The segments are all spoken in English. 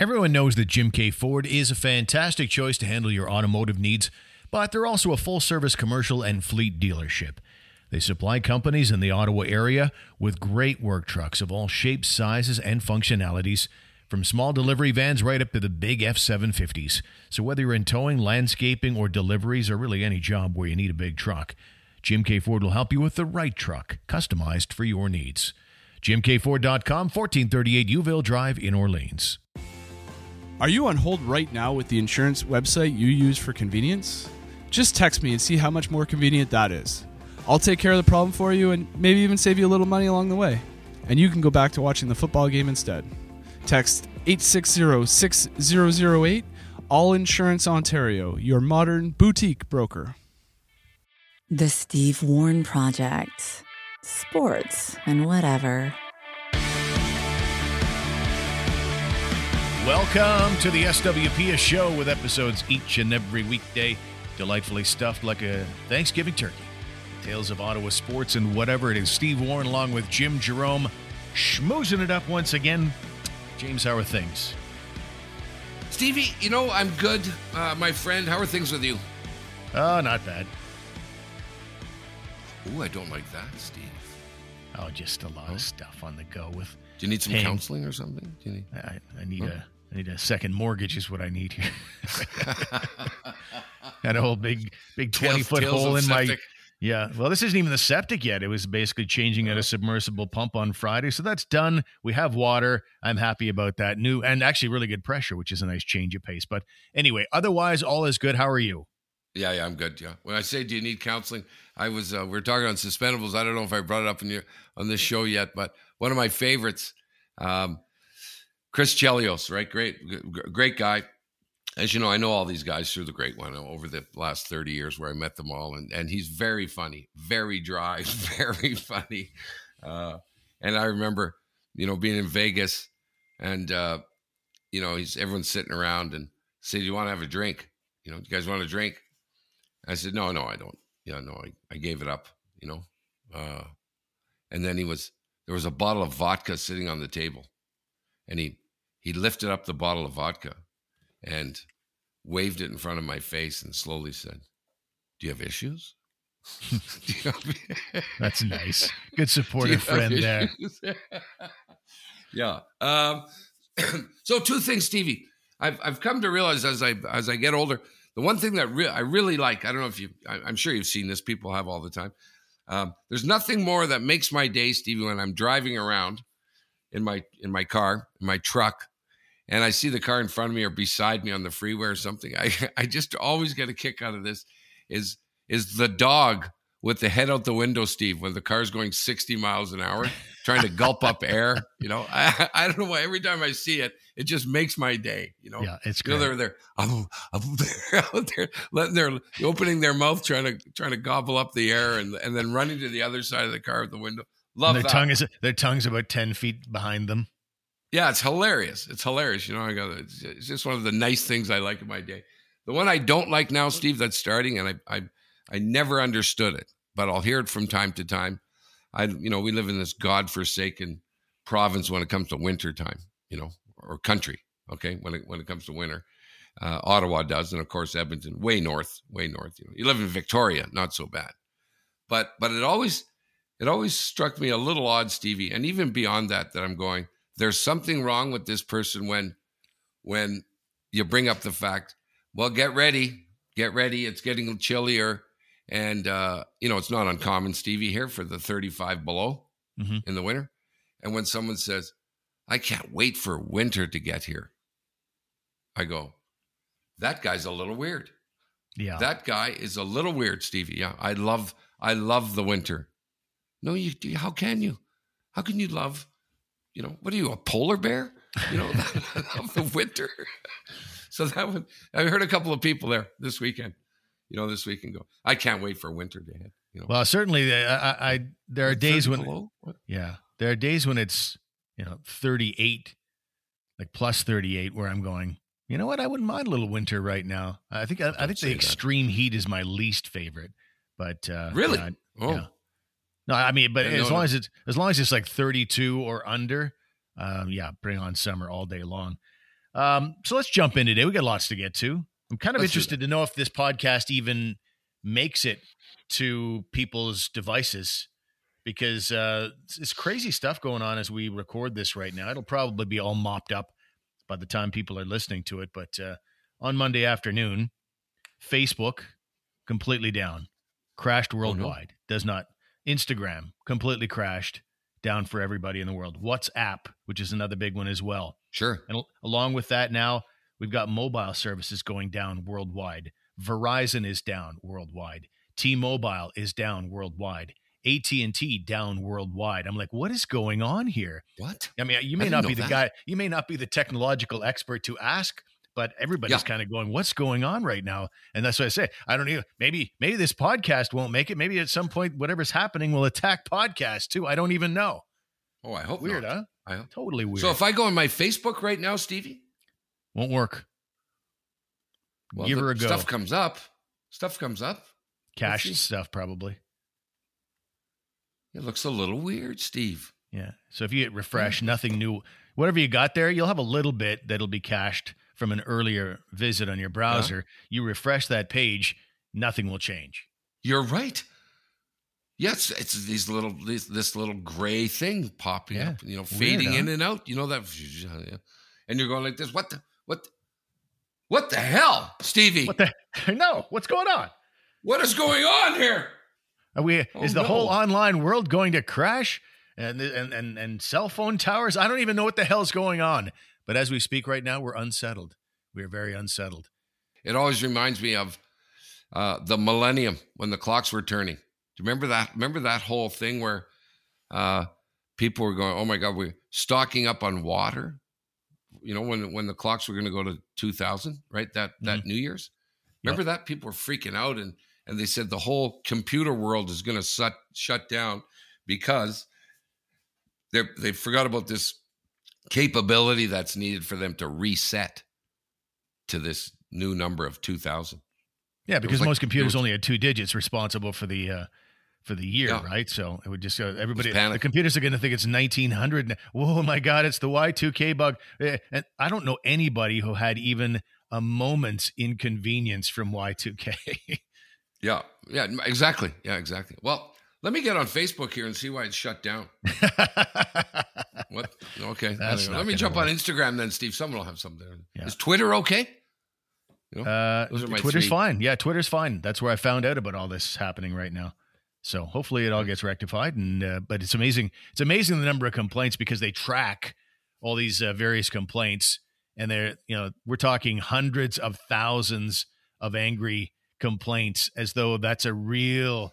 Everyone knows that Jim Keay Ford is a fantastic choice to handle your automotive needs, but they're also a full service commercial and fleet dealership. They supply companies in the Ottawa area with great work trucks of all shapes, sizes, and functionalities, from small delivery vans right up to the big F 750s. So, whether you're in towing, landscaping, or deliveries, or really any job where you need a big truck, Jim Keay Ford will help you with the right truck, customized for your needs. JimKeayFord.com, 1438 Youville Drive in Orleans. Are you on hold right now with the insurance website you use for convenience? Just text me and see how much more convenient that is. I'll take care of the problem for you and maybe even save you a little money along the way. And you can go back to watching the football game instead. Text 860 6008 All Insurance Ontario, your modern boutique broker. The Steve Warren Project. Sports and whatever. Welcome to the SWP show with episodes each and every weekday, delightfully stuffed like a Thanksgiving turkey. Tales of Ottawa sports and whatever it is. Steve Warren along with Jim Jerome schmoozing it up once again. James, how are things? Stevie, you know, I'm good, uh, my friend. How are things with you? Oh, not bad. Ooh, I don't like that, Steve. Oh, just a lot of stuff on the go with. Do you need some Paying- counseling or something? Do you need... I, I need a I need a second mortgage is what I need here. Got a whole big big twenty foot hole in my yeah. Well, this isn't even the septic yet. It was basically changing out a submersible pump on Friday, so that's done. We have water. I'm happy about that. New and actually really good pressure, which is a nice change of pace. But anyway, otherwise all is good. How are you? Yeah, yeah, I'm good. Yeah. When I say, do you need counseling? I was uh, we are talking on suspendables. I don't know if I brought it up in your on this show yet, but one of my favorites, um, Chris Chelios, right? Great, great guy. As you know, I know all these guys through the Great One over the last thirty years, where I met them all, and and he's very funny, very dry, very funny. Uh, and I remember, you know, being in Vegas, and uh, you know, he's everyone's sitting around and say, "Do you want to have a drink? You know, you guys want a drink?" I said, no, no, I don't. Yeah, no, I, I gave it up, you know. Uh, and then he was, there was a bottle of vodka sitting on the table. And he, he lifted up the bottle of vodka and waved it in front of my face and slowly said, Do you have issues? You have- That's nice. Good supportive friend there. yeah. Um, so two things, Stevie. I've I've come to realize as I as I get older, the one thing that re- I really like. I don't know if you. I, I'm sure you've seen this. People have all the time. Um, there's nothing more that makes my day, Stevie, when I'm driving around in my in my car, in my truck, and I see the car in front of me or beside me on the freeway or something. I I just always get a kick out of this. Is is the dog with the head out the window, Steve, when the car's going 60 miles an hour, trying to gulp up air. You know, I, I don't know why. Every time I see it, it just makes my day. You know, Yeah, it's good. you know they're there, I'm, I'm there out there, letting their opening their mouth, trying to trying to gobble up the air, and and then running to the other side of the car with the window. Love their that. tongue is their tongue's about ten feet behind them. Yeah, it's hilarious. It's hilarious. You know, I got it's, it's just one of the nice things I like in my day. The one I don't like now, Steve, that's starting, and I I I never understood it, but I'll hear it from time to time. I you know we live in this godforsaken province when it comes to winter time, you know, or country. Okay, when it when it comes to winter, uh, Ottawa does, and of course Edmonton, way north, way north. You know, you live in Victoria, not so bad, but but it always it always struck me a little odd, Stevie, and even beyond that, that I'm going. There's something wrong with this person when when you bring up the fact. Well, get ready, get ready. It's getting chillier, and uh, you know it's not uncommon, Stevie, here for the 35 below Mhm. in the winter. And when someone says, "I can't wait for winter to get here," I go, "That guy's a little weird." Yeah, That guy is a little weird, Stevie. Yeah, I love I love the winter. No, you how can you? How can you love, you know, what are you, a polar bear? You know, love the winter. So that one I heard a couple of people there this weekend, you know, this week and go, I can't wait for winter to hit. You know. well, certainly. I, I, there are days when? Yeah. There are days when it's, you know, 38, like plus 38, where I'm going, you know what? I wouldn't mind a little winter right now. I think, I, I think the that. extreme heat is my least favorite. But, uh, Really? yeah, Oh, yeah. No, I mean, but as long as it's, as long as it's like 32 or under, um, yeah, bring on summer all day long. Um, so let's jump in today. We got lots to get to. I'm kind of Let's interested to know if this podcast even makes it to people's devices because uh, it's, crazy stuff going on as we record this right now. It'll probably be all mopped up by the time people are listening to it. But uh, on Monday afternoon, Facebook completely down, crashed worldwide. Does not. Instagram completely crashed, down for everybody in the world. WhatsApp, which is another big one as well. Sure. And al- along with that, now we've got mobile services going down worldwide. Verizon is down worldwide. T-Mobile is down worldwide. AT&T down worldwide. I'm like, what is going on here? What? I mean, you may didn't be the that. guy, you may not be the technological expert to ask, but everybody's Yeah. kind of going, what's going on right now? And that's what I say. I don't even maybe maybe this podcast won't make it. Maybe at some point whatever's happening will attack podcast too. I don't even know. Oh, I hope Weird, not. huh? I hope. Totally weird. So if I go on my Facebook right now, Stevie, won't work. well, Give her a go. stuff comes up. Stuff comes up. Cache stuff probably. It looks a little weird, Steve. Yeah. So if you hit refresh, nothing new. Whatever you got there, you'll have a little bit that'll be cached from an earlier visit on your browser. You refresh that page, nothing will change. You're right. Yes, it's these little this, this little gray thing popping Yeah. up, you know, Weird, fading huh? in and out. You know that, and you're going like this. What the what? What the hell, Stevie? What the No, what's going on? what is going on here? Are we Oh, is the whole online world going to crash? And, and and and cell phone towers? I don't even know what the hell's going on. But as we speak right now, we're unsettled. We are very unsettled. It always reminds me of uh, the millennium when the clocks were turning. Do you remember that? Remember that whole thing where uh, people were going, "Oh my God, we're stocking up on water." You know, when when the clocks were going to go to two thousand, right? That that New Year's. Remember that? People were freaking out, and and they said the whole computer world is going to shut shut down because they they forgot about this capability that's needed for them to reset to this new number of 2000 Yeah, because like- most computers was- only had two digits responsible for the uh, for the year, Yeah. right? So it would just uh, everybody. panic. The computers are going to think it's 1900. Whoa, my God, it's the Y2K bug. Eh, And I don't know anybody who had even a moment's inconvenience from Y2K. yeah yeah exactly yeah exactly well let me get on facebook here and see why it's shut down what okay let me jump on instagram then steve someone will have something there Yeah. is twitter okay you know Uh, Those are my Twitter's three. fine. Yeah, Twitter's fine. That's where I found out about all this happening right now. So hopefully it all gets rectified. And uh, but it's amazing. It's amazing the number of complaints because they track all these uh, various complaints, and they're you know we're talking hundreds of thousands of angry complaints as though that's a real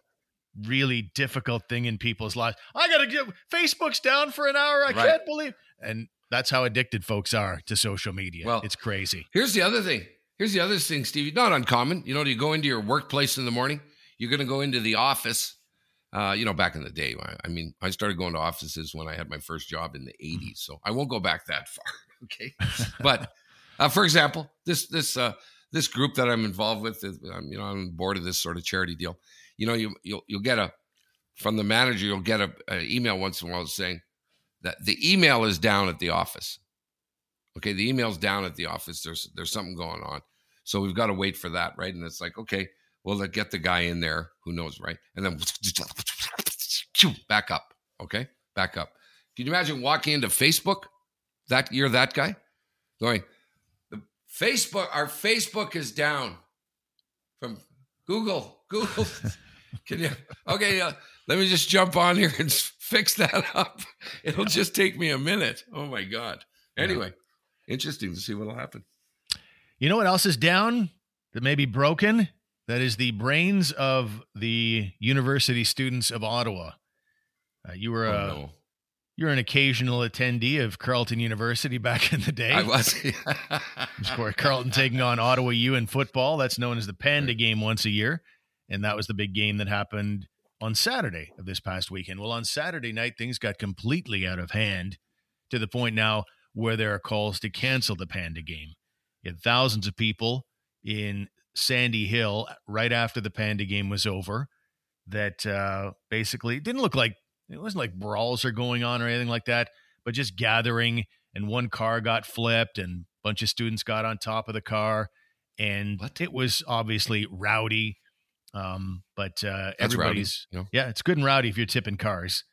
really difficult thing in people's lives i gotta get facebook's down for an hour i Right. can't believe and that's how addicted folks are to social media Well, it's crazy Here's the other thing. Here's the other thing, Stevie. Not uncommon. You know, you go into your workplace in the morning. You're going to go into the office. Uh, you know, back in the day, I- I mean, I started going to offices when I had my first job in the '80s. So I won't go back that far. Okay, but uh, for example, this this uh, this group that I'm involved with, is, um, you know, I'm on board of this sort of charity deal. You know, you you'll you'll get a from the manager. You'll get a, a email once in a while saying that the email is down at the office. Okay, the email's down at the office. There's there's something going on. So we've got to wait for that, right? And it's like, okay, well, let get the guy in there who knows, right? And then back up. Okay, back up. Can you imagine walking into Facebook? That you're that guy going. The Facebook, our Facebook is down from Google. Google. Can you? Okay, uh, let me just jump on here and fix that up. It'll just take me a minute. Oh my god. Anyway, interesting to see what'll happen. You know what else is down that may be broken? That is the brains of the university students of Ottawa. Uh, you were Oh, a, no. you're an occasional attendee of Carleton University back in the day. I was. Of course, Carleton taking on Ottawa U in football. That's known as the Panda Game once a year, and that was the big game that happened on Saturday of this past weekend. Well, on Saturday night, things got completely out of hand to the point now where there are calls to cancel the Panda Game. You had thousands of people in Sandy Hill right after the Panda Game was over. That uh, basically it didn't look like it wasn't like brawls are going on or anything like that, but just gathering and one car got flipped and a bunch of students got on top of the car, and What? it was obviously rowdy. Um, but uh, That's rowdy, everybody's you know? yeah, it's good and rowdy if you're tipping cars.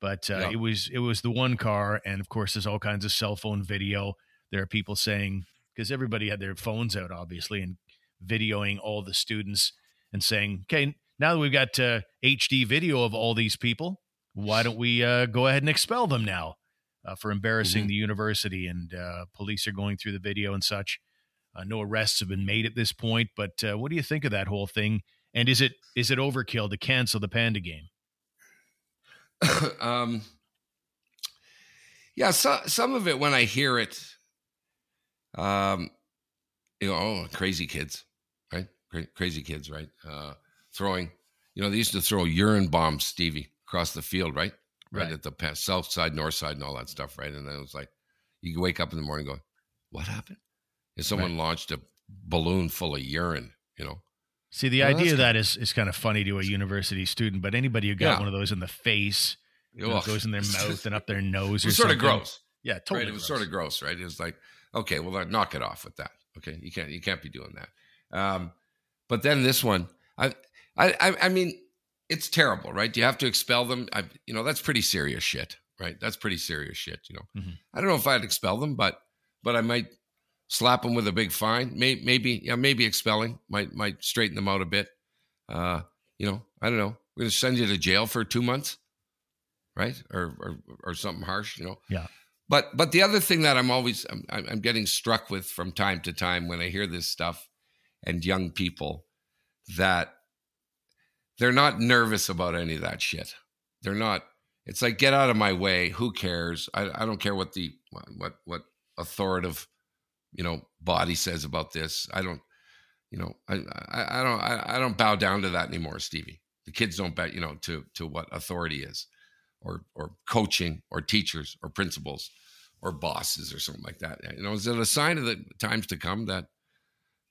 But uh, Yeah. it was it was the one car, and of course, there's all kinds of cell phone video. There are people saying because everybody had their phones out, obviously, and videoing all the students and saying, "Okay, now that we've got uh, HD video of all these people, why don't we uh, go ahead and expel them now uh, for embarrassing Mhm. the university?" And uh, police are going through the video and such. Uh, no arrests have been made at this point, but uh, what do you think of that whole thing? And is it is it overkill to cancel the Panda game? um, yeah, so, some of it when I hear it, um, you know, oh, crazy kids, crazy kids, right? Uh, throwing, you know, they used to throw urine bombs, Stevie, across the field, right? Right, Right. at the pa- south side, north side, and all that stuff, right? And then it was like, you could wake up in the morning going, what happened? And someone launched a balloon full of urine, you know? See, the Well, idea that's of that is is kind of funny to a university student, but anybody who got Yeah. one of those in the face, you know, goes in their mouth and up their nose, It or sort something. of gross. Yeah, totally. right? It was sort of gross, right? It was like, okay, well, knock it off with that. Okay, you can't you can't be doing that. Um, but then this one, I, I, I mean, it's terrible, right? Do You have to expel them. I, you know, that's pretty serious shit, right? That's pretty serious shit. You know, Mhm. I don't know if I'd expel them, but but I might slap them with a big fine. Maybe, maybe, yeah, maybe expelling might might straighten them out a bit. Uh, you know, I don't know. We're gonna send you to jail for two months, right? Or or or something harsh, you know. Yeah. But but the other thing that I'm always I'm I'm getting struck with from time to time when I hear this stuff and young people that they're not nervous about any of that shit. They're not. It's like get out of my way. Who cares? I, I don't care what the what what authoritative you know body says about this. I don't. You know, I I, I don't I, I don't bow down to that anymore, Stevie. The kids don't bet you know to to what authority is, or or coaching, or teachers, or principals, or bosses, or something like that. You know, is it a sign of the times to come that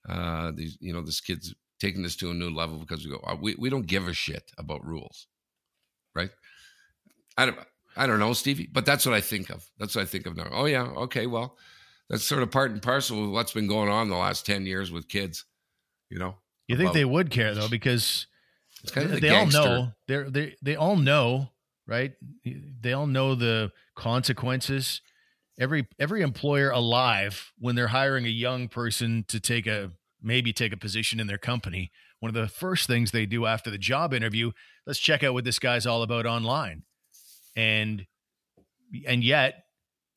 uh these you know this kid's taking this to a new level because we go uh, we we don't give a shit about rules, right? I don't I don't know, Stevie, but that's what I think of. That's what I think of now. Oh yeah, okay, well, that's sort of part and parcel of what's been going on the last ten years with kids. You know, You think they would care though, because kind of the they all know they're they they all know right they all know the consequences every every employer alive when they're hiring a young person to take a maybe take a position in their company one of the first things they do after the job interview let's check out what this guy's all about online and and yet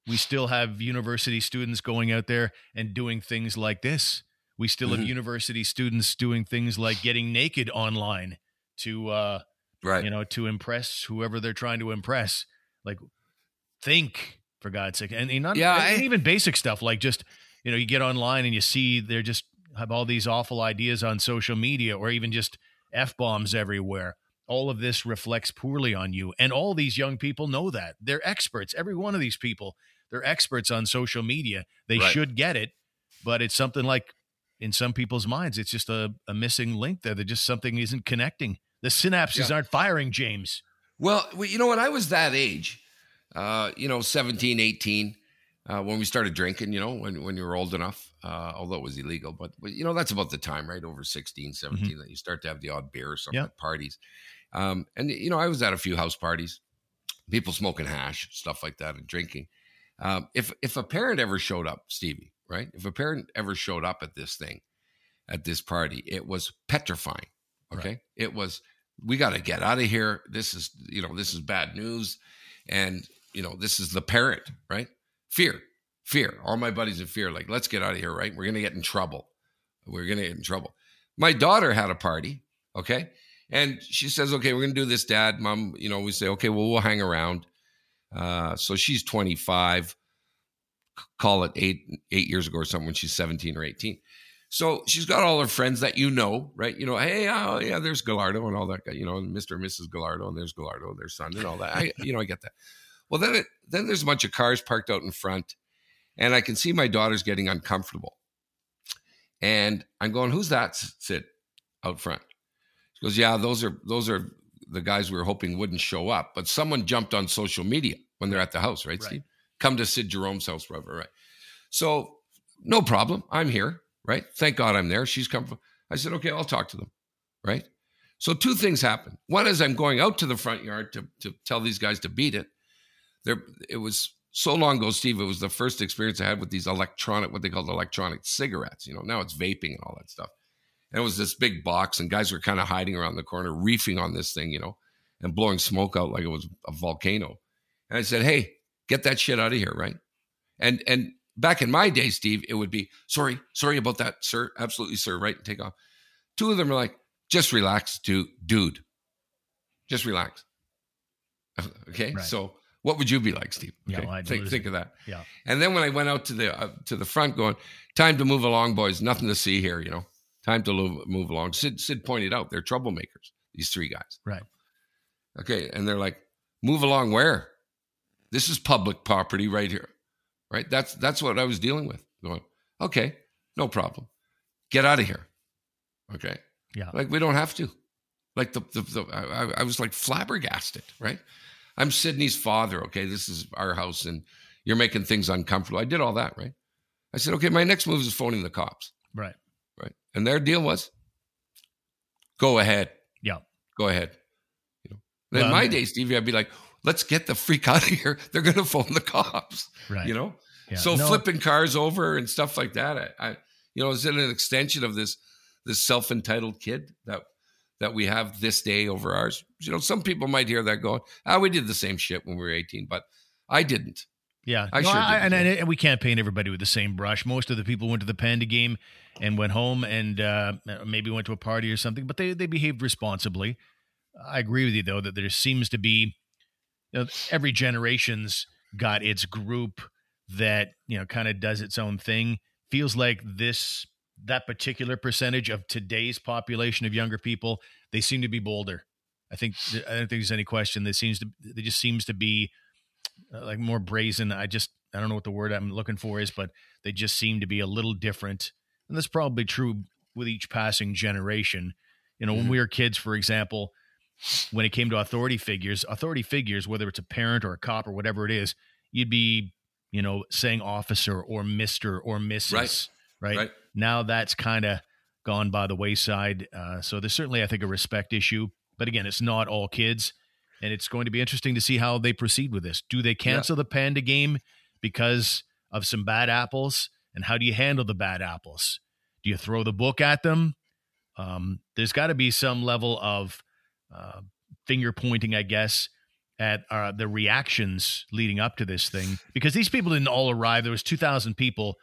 we still have university students going out there and doing things like this we still have Mhm. university students doing things like getting naked online to uh right? you know to impress whoever they're trying to impress like think for god's sake and, and not, Yeah, and I- even basic stuff like just you know you get online and you see they're just have all these awful ideas on social media or even just f-bombs everywhere. All of this reflects poorly on you. And all these young people know that. They're experts. Every one of these people they're experts on social media. They Right. should get it but it's something like in some people's minds it's just a, a missing link there. That just something isn't connecting. The synapses Yeah. aren't firing james. Well, well, you know, when I was that age, uh, you know, 17, 18, uh, when we started drinking, you know, when, when you were old enough, uh, although it was illegal, but, but, you know, that's about the time, right? Over 16, 17, that you start to have the odd beer or something Yeah. at parties. Um, and, you know, I was at a few house parties, people smoking hash, stuff like that, and drinking. Um, if, if a parent ever showed up, Stevie, right? If a parent ever showed up at this thing, at this party, it was petrifying. Okay. Right. It was, we got to get out of here. This is, you know, this is bad news. And, you know, this is the parent, right? Fear, fear. All my buddies in fear, like, let's get out of here, right? We're going to get in trouble. We're going to get in trouble. My daughter had a party. Okay. And she says, okay, we're going to do this, dad, mom. You know, we say, okay, well, we'll hang around. Uh, so she's 25, call it eight, eight years ago or something when she's 17 or 18. So she's got all her friends that you know, right? You know, hey, oh yeah, there's Gallardo and all that, you know, Mr. and Mrs. Gallardo, and there's Gallardo, their son, and all that. I, you know, I get that. Well, then, it, then there's a bunch of cars parked out in front, and I can see my daughter's getting uncomfortable, and I'm going, "Who's that, Sid, out front?" She goes, "Yeah, those are those are the guys we were hoping wouldn't show up, but someone jumped on social media when they're at the house, right, Right. Steve? Come to Sid Jerome's house, whatever, right?" So no problem. I'm here, right? Thank God I'm there. She's come. I said, okay, I'll talk to them, right? So two things happen. One is I'm going out to the front yard to, to tell these guys to beat it. There, it was so long ago, Steve. It was the first experience I had with these electronic, what they called electronic cigarettes. You know, now it's vaping and all that stuff. And it was this big box, and guys were kind of hiding around the corner, reefing on this thing, you know, and blowing smoke out like it was a volcano. And I said, "Hey, get that shit out of here, right?" And and back in my day, Steve, it would be sorry, sorry about that, sir. Absolutely, sir. Right, and take off. Two of them are like, just relax, dude. Dude, just relax. Okay, Right. so what would you be like, Steve? Yeah, well, I'd think think it. of that. Yeah. And then when I went out to the uh, to the front, going, time to move along, boys. Nothing to see here, you know. Time to move, move along. Sid Sid pointed out they're troublemakers. These three guys. Right. Okay, and they're like, move along where? This is public property right here, right? That's that's what I was dealing with. Going, okay, no problem. Get out of here. Okay, Yeah. like we don't have to. Like the the, the I, I was like flabbergasted, right? I'm Sydney's father. Okay, this is our house, and you're making things uncomfortable. I did all that, right? I said, okay, my next move is phoning the cops, Right. right? And their deal was, go ahead, Yeah. go ahead. You know, in Well, my day, Stevie, I'd be like, let's get the freak out of here. They're going to phone the cops. Right. You know, Yeah. so No, flipping cars over and stuff like that. I, I you know, is it an extension of this this self entitled kid that that we have this day over ours? You know, some people might hear that going, ah, we did the same shit when we were eighteen, but I didn't. Yeah, I No, sure I- and, and we can't paint everybody with the same brush. Most of the people went to the Panda game and went home and uh, maybe went to a party or something, but they they behaved responsibly. I agree with you though that there seems to be you know, every generation's got its group that you know kind of does its own thing. Feels like this that particular percentage of today's population of younger people they seem to be bolder. I think I don't think there's any question. That seems to there just seems to be uh, like more brazen. I just I don't know what the word I'm looking for is, but they just seem to be a little different, and that's probably true with each passing generation. You know, when Mhm. we were kids, for example, when it came to authority figures, authority figures, whether it's a parent or a cop or whatever it is, you'd be, you know, saying officer or Mister or Mrs. Right. Right. Right. Now that's kind of gone by the wayside. Uh, so there's certainly, I think, a respect issue. But again, it's not all kids. And it's going to be interesting to see how they proceed with this. Do they cancel the Panda game because of some bad apples? And how do you handle the bad apples? Do you throw the book at them? Um, there's got to be some level of uh, finger pointing, I guess, at uh, the reactions leading up to this thing because these people didn't all arrive. There was 2,000 people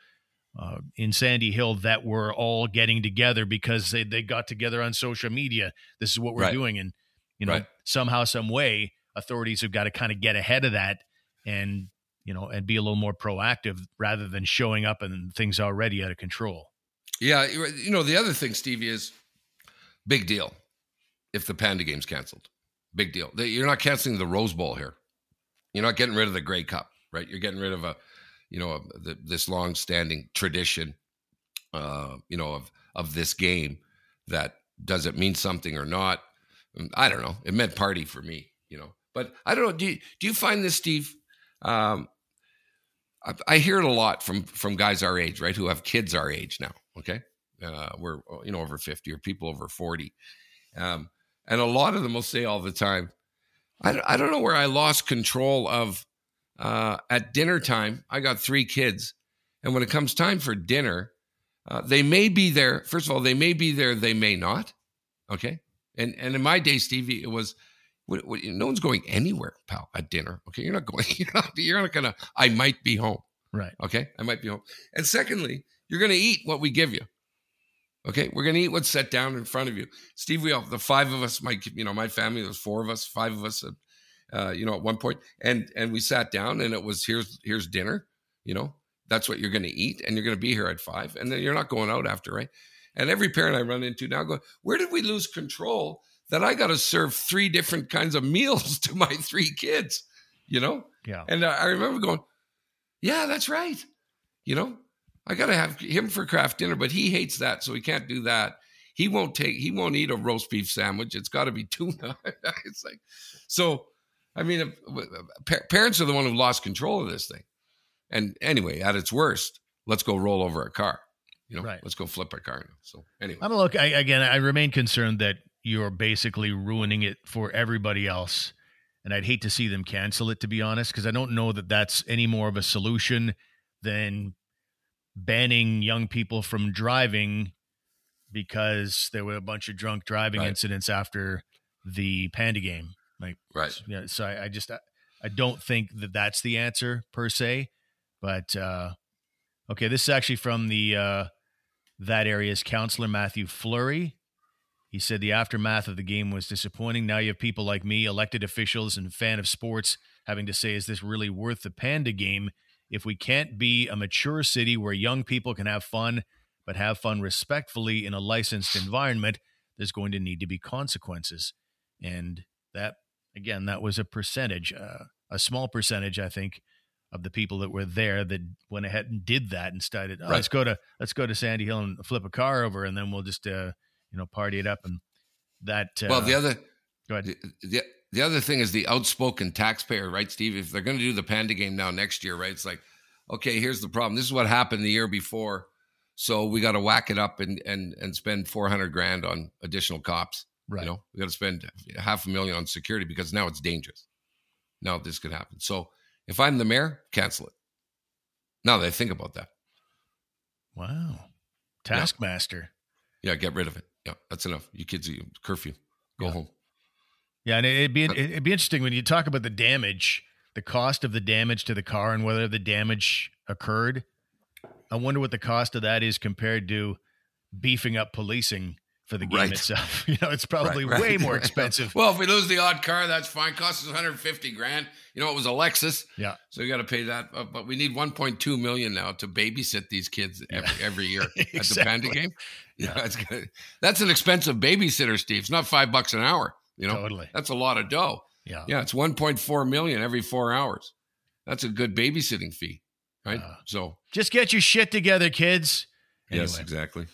uh, in Sandy Hill that were all getting together because they, they got together on social media. This is what we're Right. doing, and you know Right. somehow, some way, authorities have got to kind of get ahead of that and you know and be a little more proactive rather than showing up and things already out of control. Yeah, you know the other thing, Stevie, is big deal if the Panda game's canceled. Big deal. You're not canceling the Rose Bowl here. You're not getting rid of the Grey Cup, right? You're getting rid of a, you know, this long-standing tradition, uh, you know, of of this game. That does it mean something or not? Mm, I don't know. It meant party for me, you know. But I don't know. Do you, do you find this, Steve? Um, I, I hear it a lot from from guys our age, right, who have kids our age now. Okay, uh, we're you know over fifty or people over forty, um, and a lot of them will say all the time, I I don't know where I lost control of. Uh, at dinner time, I got three kids, and when it comes time for dinner, uh, they may be there. First of all, they may be there, they may not. Okay, and and in my day, Stevie, it was. What, what, no one's going anywhere, pal, at dinner. Okay, you're not going. You're not. You're not gonna. I might be home. Right. Okay, I might be home. And secondly, you're going to eat what we give you. Okay, we're going to eat what's set down in front of you. Steve, we all the five of us, my you know my family, There's four of us, five of us, uh, you know, at one point, and and we sat down, and it was here's here's dinner. You know, that's what you're going to eat, and you're going to be here at five, and then you're not going out after, right? And every parent I run into now going, where did we lose control? That I got to serve three different kinds of meals to my three kids, you know? Yeah. And I I remember going, yeah, that's right. You know, I got to have him for Kraft Dinner, but he hates that, so he can't do that. He won't take, he won't eat a roast beef sandwich. It's got to be tuna. it's like, so, I mean, uh, parents are the one who lost control of this thing. And anyway, at its worst, let's go roll over a car. You know, Right. let's go flip a car. So anyway, I'm a look. I, again, I remain concerned that you're basically ruining it for everybody else, and I'd hate to see them cancel it. To be honest, because I don't know that that's any more of a solution than banning young people from driving because there were a bunch of drunk driving Right. incidents after the Panda game. Like, right. yeah. So I, I just I, I don't think that that's the answer per se, but uh, okay. This is actually from the uh, that area's counselor Mathieu Fleury. He said the aftermath of the game was disappointing. Now you have people like me, elected officials and fan of sports, having to say, is this really worth the Panda game? If we can't be a mature city where young people can have fun, but have fun respectfully in a licensed environment, there's going to need to be consequences. And that, again, that was a percentage, uh, a small percentage, I think, of the people that were there that went ahead and did that and started. Oh, Right. Let's go to let's go to Sandy Hill and flip a car over, and then we'll just uh, you know party it up. And that uh, well, the other go ahead. the, the the other thing is the outspoken taxpayer, right, Steve? If they're going to do the Panda game now next year, right? It's like, okay, here's the problem. This is what happened the year before, so we got to whack it up and and and spend four hundred grand on additional cops. Right. You know, we got to spend half a million on security because now it's dangerous. Now this could happen. So if I'm the mayor, cancel it. Now that I think about that, Wow, Taskmaster. yeah, get rid of it. Yeah, that's enough. You kids, you curfew, go Yeah. home. Yeah, and it'd be uh, it'd be interesting when you talk about the damage, the cost of the damage to the car, and whether the damage occurred. I wonder what the cost of that is compared to beefing up policing for the game Right. itself. You know, it's probably Right, way right. more expensive. well, if we lose the odd car, that's fine. Costs us 150 grand. You know, it was a Lexus, yeah, so you got to pay that. Uh, but we need 1.2 million now to babysit these kids every, every year at the Panda game. Yeah, that's good. That's an expensive babysitter, Steve. It's not five bucks an hour. You know, totally. that's a lot of dough. Yeah, Yeah, it's 1.4 million every four hours. That's a good babysitting fee, right? Uh, so Just get your shit together, kids. yes, exactly.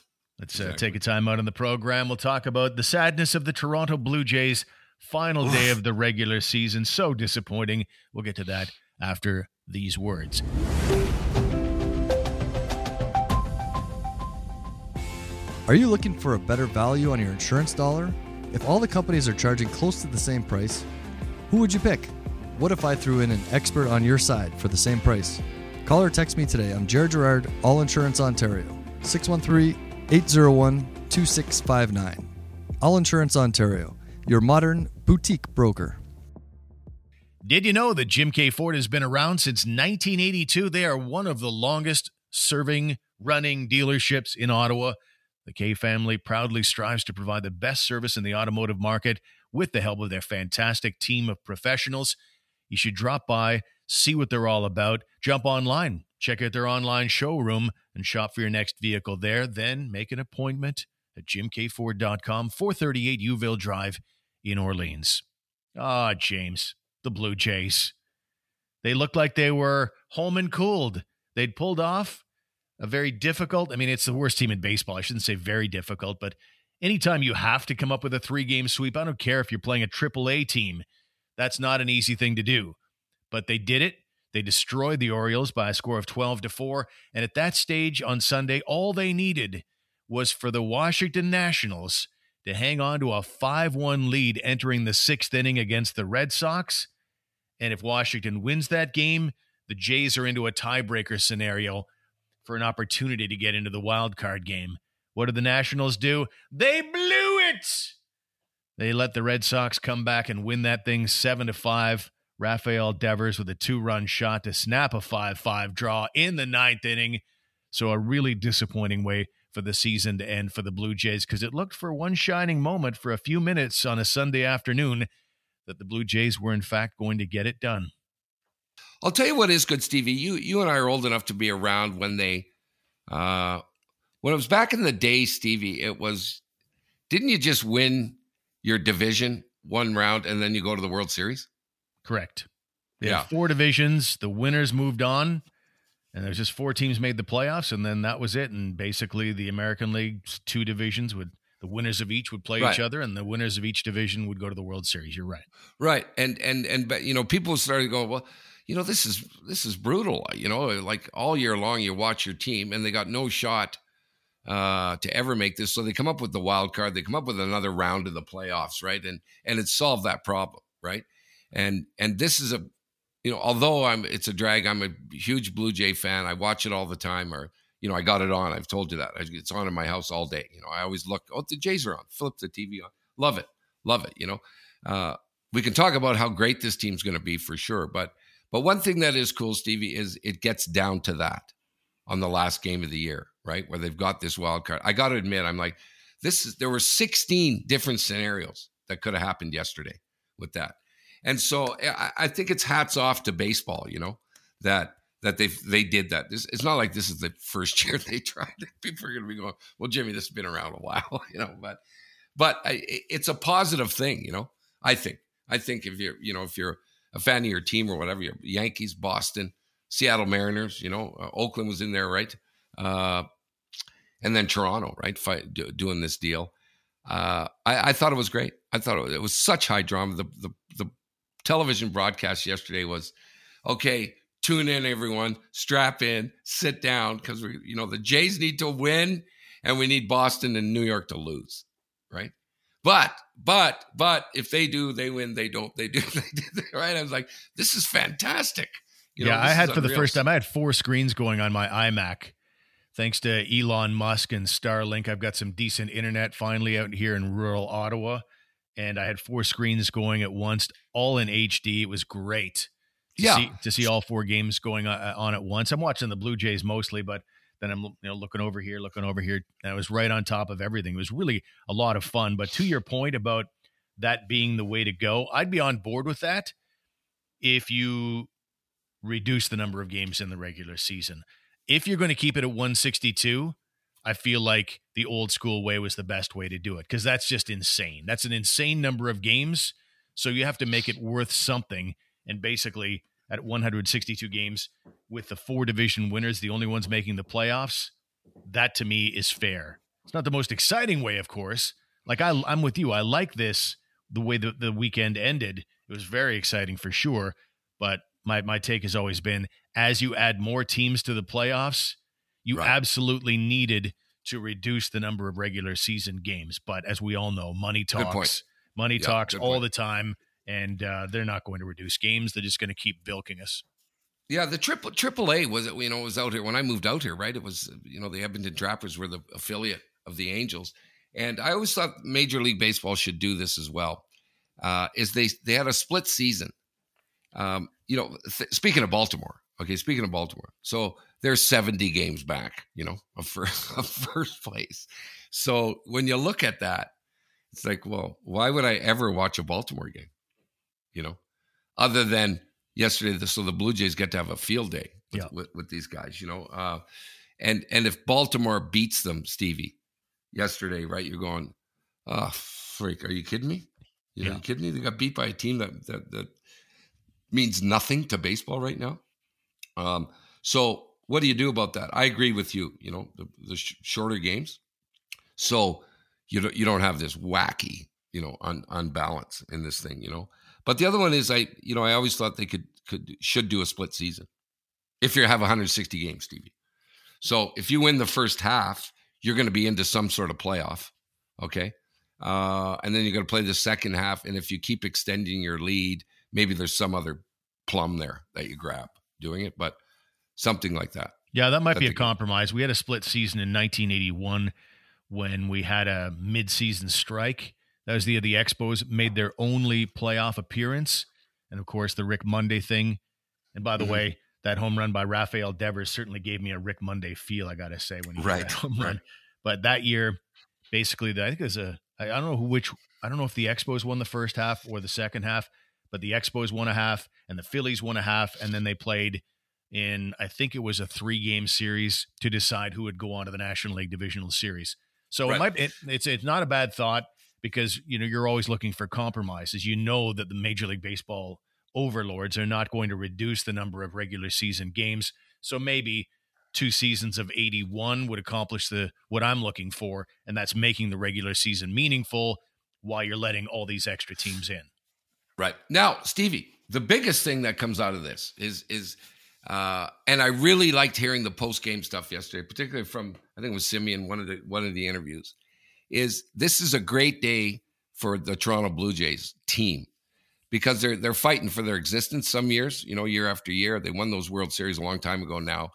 Let's uh, Exactly. take a time out on the program. We'll talk about the sadness of the Toronto Blue Jays' final day of the regular season. So disappointing. We'll get to that after these words. Are you looking for a better value on your insurance dollar? If all the companies are charging close to the same price, who would you pick? What if I threw in an expert on your side for the same price? Call or text me today. I'm Jared Gerard, All Insurance Ontario, 613 801 2659. All Insurance Ontario, your modern boutique broker. Did you know that Jim Keay Ford has been around since 1982? They are one of the longest serving, running dealerships in Ottawa. The Keay family proudly strives to provide the best service in the automotive market with the help of their fantastic team of professionals. You should drop by, see what they're all about, jump online, check out their online showroom, and shop for your next vehicle there. Then make an appointment at jimkeayford.com, 438 Youville Drive in Orleans. Ah, James, the Blue Jays. They looked like they were home and cooled. They'd pulled off a very difficult, I mean, it's the worst team in baseball. I shouldn't say very difficult, but anytime you have to come up with a three game sweep, I don't care if you're playing a triple A team, that's not an easy thing to do. But they did it. They destroyed the Orioles by a score of 12 to 4. And at that stage on Sunday, all they needed was for the Washington Nationals to hang on to a 5 1 lead entering the sixth inning against the Red Sox. And if Washington wins that game, the Jays are into a tiebreaker scenario for an opportunity to get into the wild card game. What did the Nationals do? They blew it. They let the Red Sox come back and win that thing 7 to 5. Rafael Devers with a two-run shot to snap a 5-5 draw in the ninth inning. So a really disappointing way for the season to end for the Blue Jays because it looked for one shining moment for a few minutes on a Sunday afternoon that the Blue Jays were in fact going to get it done. I'll tell you what is good, Stevie. You you and I are old enough to be around when they uh when it was back in the day, Stevie, it was didn't you just win your division one round and then you go to the World Series? Correct. They Yeah. four divisions. The winners moved on, and there's just four teams made the playoffs, and then that was it. And basically, the American League's two divisions would the winners of each would play Right. each other, and the winners of each division would go to the World Series. You're right. Right. And and and but you know, people started going, well, you know, this is this is brutal. You know, like all year long, you watch your team, and they got no shot uh, to ever make this. So they come up with the wild card. They come up with another round of the playoffs, right? And and it solved that problem, right? And and this is a, you know, although I'm it's a drag. I'm a huge Blue Jay fan. I watch it all the time. Or you know, I got it on. I've told you that it's on in my house all day. You know, I always look. Oh, the Jays are on. Flip the TV on. Love it, love it. You know, uh, we can talk about how great this team's going to be for sure, but but one thing that is cool, Stevie, is it gets down to that on the last game of the year, right? Where they've got this wild card. I got to admit, I'm like, this is there were 16 different scenarios that could have happened yesterday with that. And so I, I think it's hats off to baseball, you know, that that they they did that. This, it's not like this is the first year they tried it. People are going to be going, well, Jimmy, this has been around a while, you know, but but I, it's a positive thing, you know. I think I think if you're you know if you're a fan of your team or whatever, Yankees, Boston, Seattle Mariners, you know, uh, Oakland was in there, right? Uh, and then Toronto, right? Do, doing this deal. Uh, I, I, thought it was great. I thought it was, it was such high drama. The, the, the television broadcast yesterday was okay. Tune in, everyone. Strap in, sit down, because we, you know, the Jays need to win, and we need Boston and New York to lose, right? But, but, but if they do, they win. They don't, they do, they do, right? I was like, this is fantastic. You yeah, I had for the first time, I had four screens going on my iMac. Thanks to Elon Musk and Starlink, I've got some decent internet finally out here in rural Ottawa. And I had four screens going at once, all in HD. It was great. To yeah. See, to see all four games going uh, on at once. I'm watching the Blue Jays mostly, but then I'm you know looking over here, looking over here. And I was right on top of everything. It was really a lot of fun. But to your point about that being the way to go, I'd be on board with that if you reduce the number of games in the regular season. If you're going to keep it at 162, I feel like the old school way was the best way to do it because that's just insane. That's an insane number of games. So you have to make it worth something. And basically, at 162 games, with the four division winners, the only ones making the playoffs, that to me is fair. It's not the most exciting way, of course. Like I, I'm with you. I like this the way the, the weekend ended. It was very exciting for sure. But my my take has always been as you add more teams to the playoffs, you right. absolutely needed to reduce the number of regular season games. But as we all know, money talks. Money yeah, talks all the time, and uh, they're not going to reduce games. They're just going to keep bilking us. Yeah, the triple triple A was you know was out here when I moved out here, right? It was you know the Edmonton Trappers were the affiliate of the Angels, and I always thought Major League Baseball should do this as well. Uh, is they they had a split season, um, you know, th- speaking of Baltimore, okay, speaking of Baltimore, so there's 70 games back, you know, of first, of first place. So when you look at that, it's like, well, why would I ever watch a Baltimore game? You know, other than yesterday, so the Blue Jays get to have a field day with, yeah. with, with these guys, you know, uh, and and if Baltimore beats them, Stevie, yesterday, right? You're going, oh freak, are you kidding me? You yeah. you kidding me? They got beat by a team that that that means nothing to baseball right now. Um, so what do you do about that? I agree with you. You know, the, the sh- shorter games, so you don't you don't have this wacky, you know, un, unbalance in this thing. You know, but the other one is I, you know, I always thought they could could should do a split season if you have 160 games, Stevie. So if you win the first half, you're going to be into some sort of playoff. Okay. Uh, and then you're going to play the second half. And if you keep extending your lead, maybe there's some other plum there that you grab doing it, but something like that. Yeah, that might that be a compromise. We had a split season in 1981 when we had a mid-season strike. That was the year the Expos made their only playoff appearance, and of course the Rick Monday thing. And by the mm-hmm. way, that home run by Rafael Devers certainly gave me a Rick Monday feel. I got to say when he right. hit that home run. Right. But that year, basically, the, I think it was a I don't know who which I don't know if the Expos won the first half or the second half, but the Expos won a half and the Phillies won a half, and then they played in I think it was a three game series to decide who would go on to the National League Divisional Series. So right. it might it, it's it's not a bad thought because you know you're always looking for compromises. You know that the Major League Baseball overlords are not going to reduce the number of regular season games. So maybe two seasons of 81 would accomplish the what I'm looking for and that's making the regular season meaningful while you're letting all these extra teams in. Right. Now, Stevie, the biggest thing that comes out of this is is uh, and I really liked hearing the post game stuff yesterday, particularly from I think it was Semien one of the one of the interviews. Is this is a great day for the Toronto Blue Jays team because they're they're fighting for their existence some years, you know, year after year. They won those World Series a long time ago now,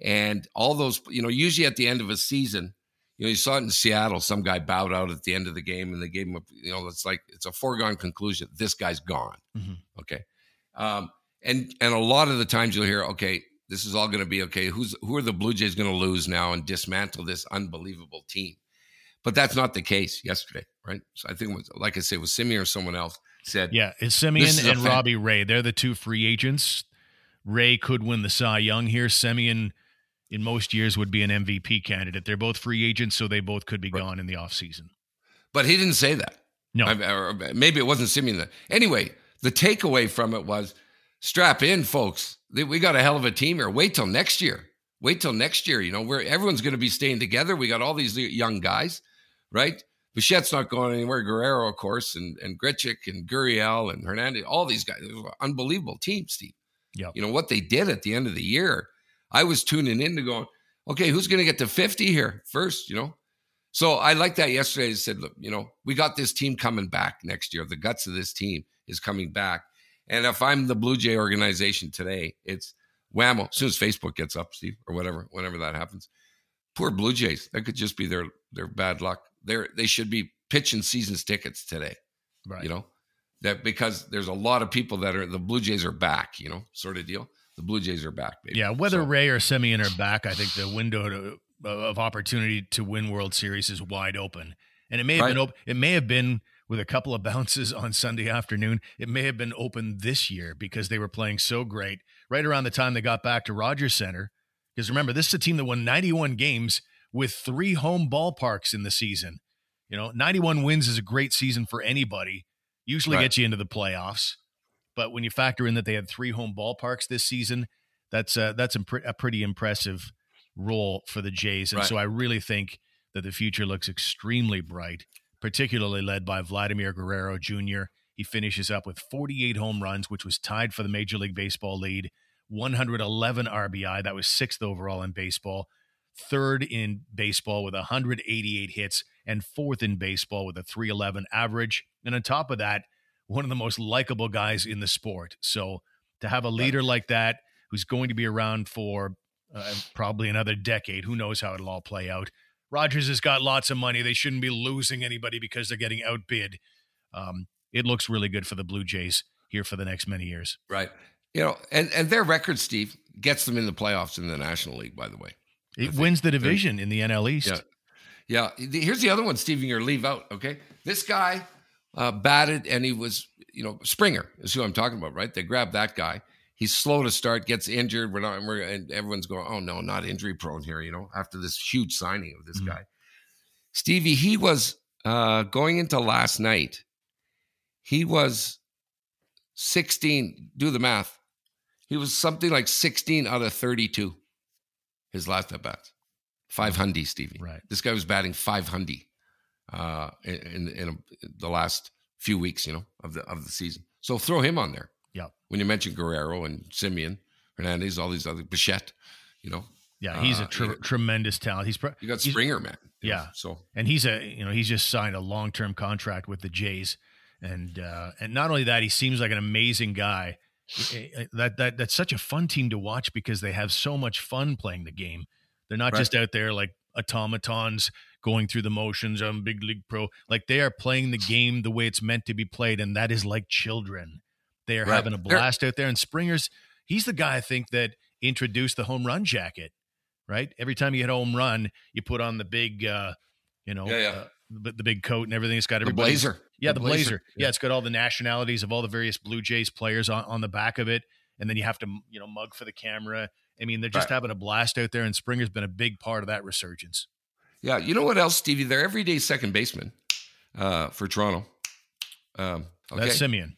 and all those, you know, usually at the end of a season, you know, you saw it in Seattle. Some guy bowed out at the end of the game, and they gave him a, you know, it's like it's a foregone conclusion. This guy's gone. Mm-hmm. Okay. Um, and and a lot of the times you'll hear, okay, this is all going to be okay. Who's who are the Blue Jays going to lose now and dismantle this unbelievable team? But that's not the case yesterday, right? So I think it was like I say, was Semien or someone else said, yeah, it's Semien and Robbie Ray. They're the two free agents. Ray could win the Cy Young here. Semien, in most years, would be an MVP candidate. They're both free agents, so they both could be right. gone in the offseason. But he didn't say that. No, I, or maybe it wasn't Semien. That anyway. The takeaway from it was strap in, folks. We got a hell of a team here. Wait till next year. Wait till next year. You know, where everyone's going to be staying together. We got all these young guys, right? Bichette's not going anywhere. Guerrero, of course, and and Grichuk and Gurriel and Hernandez. All these guys, unbelievable team, Steve. Yeah. You know what they did at the end of the year. I was tuning in to going, okay, who's going to get to fifty here first? You know. So I like that yesterday. I said, look, you know, we got this team coming back next year. The guts of this team is coming back. And if I'm the Blue Jay organization today, it's whammo. As soon as Facebook gets up, Steve, or whatever, whenever that happens. Poor Blue Jays. That could just be their their bad luck. They're they should be pitching seasons tickets today. Right. You know? That because there's a lot of people that are the Blue Jays are back, you know, sort of deal. The Blue Jays are back, baby. Yeah, whether so, Ray or Semien are back, I think the window to, of opportunity to win World Series is wide open. And it may have right. been open. It may have been with a couple of bounces on Sunday afternoon. It may have been open this year because they were playing so great right around the time they got back to Rogers Center. Because remember, this is a team that won 91 games with three home ballparks in the season. You know, 91 wins is a great season for anybody. Usually right. gets you into the playoffs. But when you factor in that they had three home ballparks this season, that's uh, that's a, a, pretty impressive role for the Jays. And right. so I really think that the future looks extremely bright particularly led by Vladimir Guerrero Jr. He finishes up with 48 home runs, which was tied for the Major League Baseball lead, 111 RBI. That was sixth overall in baseball, third in baseball with 188 hits, and fourth in baseball with a 311 average. And on top of that, one of the most likable guys in the sport. So to have a leader like that who's going to be around for uh, probably another decade, who knows how it'll all play out. Rogers has got lots of money. They shouldn't be losing anybody because they're getting outbid. Um, it looks really good for the Blue Jays here for the next many years. Right. You know, and, and their record, Steve, gets them in the playoffs in the National League, by the way. It wins the division in the NL East. Yeah. Yeah. Here's the other one, Steve, you're leave out. Okay. This guy uh, batted and he was, you know, Springer is who I'm talking about, right? They grabbed that guy. He's slow to start, gets injured. We're not, we're, and everyone's going, oh no, not injury prone here, you know, after this huge signing of this mm-hmm. guy. Stevie, he was uh, going into last night, he was 16, do the math. He was something like 16 out of 32, his last at bats. 500, Stevie. Right. This guy was batting 500 uh, in, in, in the last few weeks, you know, of the of the season. So throw him on there. Yeah. When you mentioned Guerrero and Semien Hernandez, all these other Bichette, you know. Yeah, he's uh, a tr- tremendous talent. He's you got Springer, man. Yeah. Know, so and he's a you know he's just signed a long term contract with the Jays, and uh, and not only that, he seems like an amazing guy. That that that's such a fun team to watch because they have so much fun playing the game. They're not right. just out there like automatons going through the motions. I'm big league pro. Like they are playing the game the way it's meant to be played, and that is like children. They are right. having a blast They're- out there. And Springer's, he's the guy I think that introduced the home run jacket, right? Every time you hit a home run, you put on the big, uh, you know, yeah, yeah. Uh, the, the, big coat and everything. It's got the blazer. Yeah, the, the blazer. blazer. Yeah. yeah. it's got all the nationalities of all the various Blue Jays players on, on the back of it. And then you have to, you know, mug for the camera. I mean, they're just right. having a blast out there, and Springer's been a big part of that resurgence. Yeah, you know what else, Stevie? They're everyday second baseman uh, for Toronto. Um, okay. That's Semien.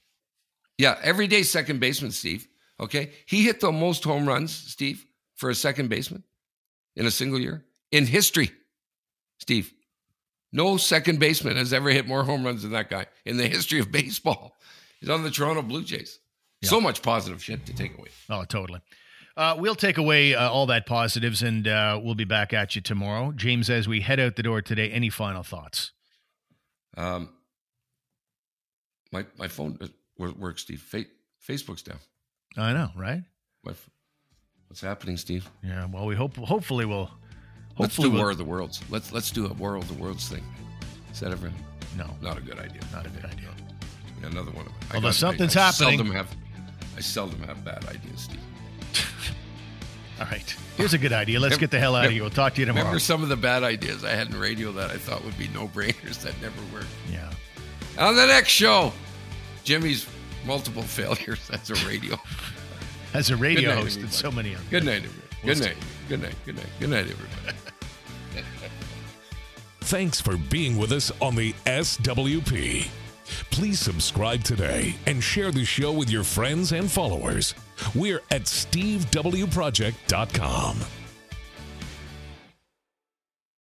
Yeah, everyday second baseman, Steve. Okay. He hit the most home runs, Steve, for a second baseman in a single year in history. Steve, no second baseman has ever hit more home runs than that guy in the history of baseball. He's on the Toronto Blue Jays. So much positive shit to take away. Oh, totally. Uh, we'll take away uh, all that positives and uh, we'll be back at you tomorrow. James, as we head out the door today, any final thoughts? Um, my my phone uh, works, Steve. Fa- Facebook's down. I know, right? What's happening, Steve? Yeah. Well, we hope. Hopefully, we'll. Let's Hopefully do we'll, War of the Worlds. Let's let's do a War of the Worlds thing. Is that ever? No, Not a good idea. not a good idea. Yeah, another one of them. I Although something's I, I happening. Seldom have, I seldom have bad ideas, Steve. All right. Here's a good idea. Let's get the hell out of here. We'll talk to you tomorrow. Remember some of the bad ideas I had in radio that I thought would be no brainers that never worked. Yeah. On the next show, Jimmy's multiple failures as a radio. As a radio night, host, and so many others. Good night, everybody. Good night. Good night. Good night. Good night, everybody. Thanks for being with us on the SWP. Please subscribe today and share the show with your friends and followers. We're at stevewproject.com.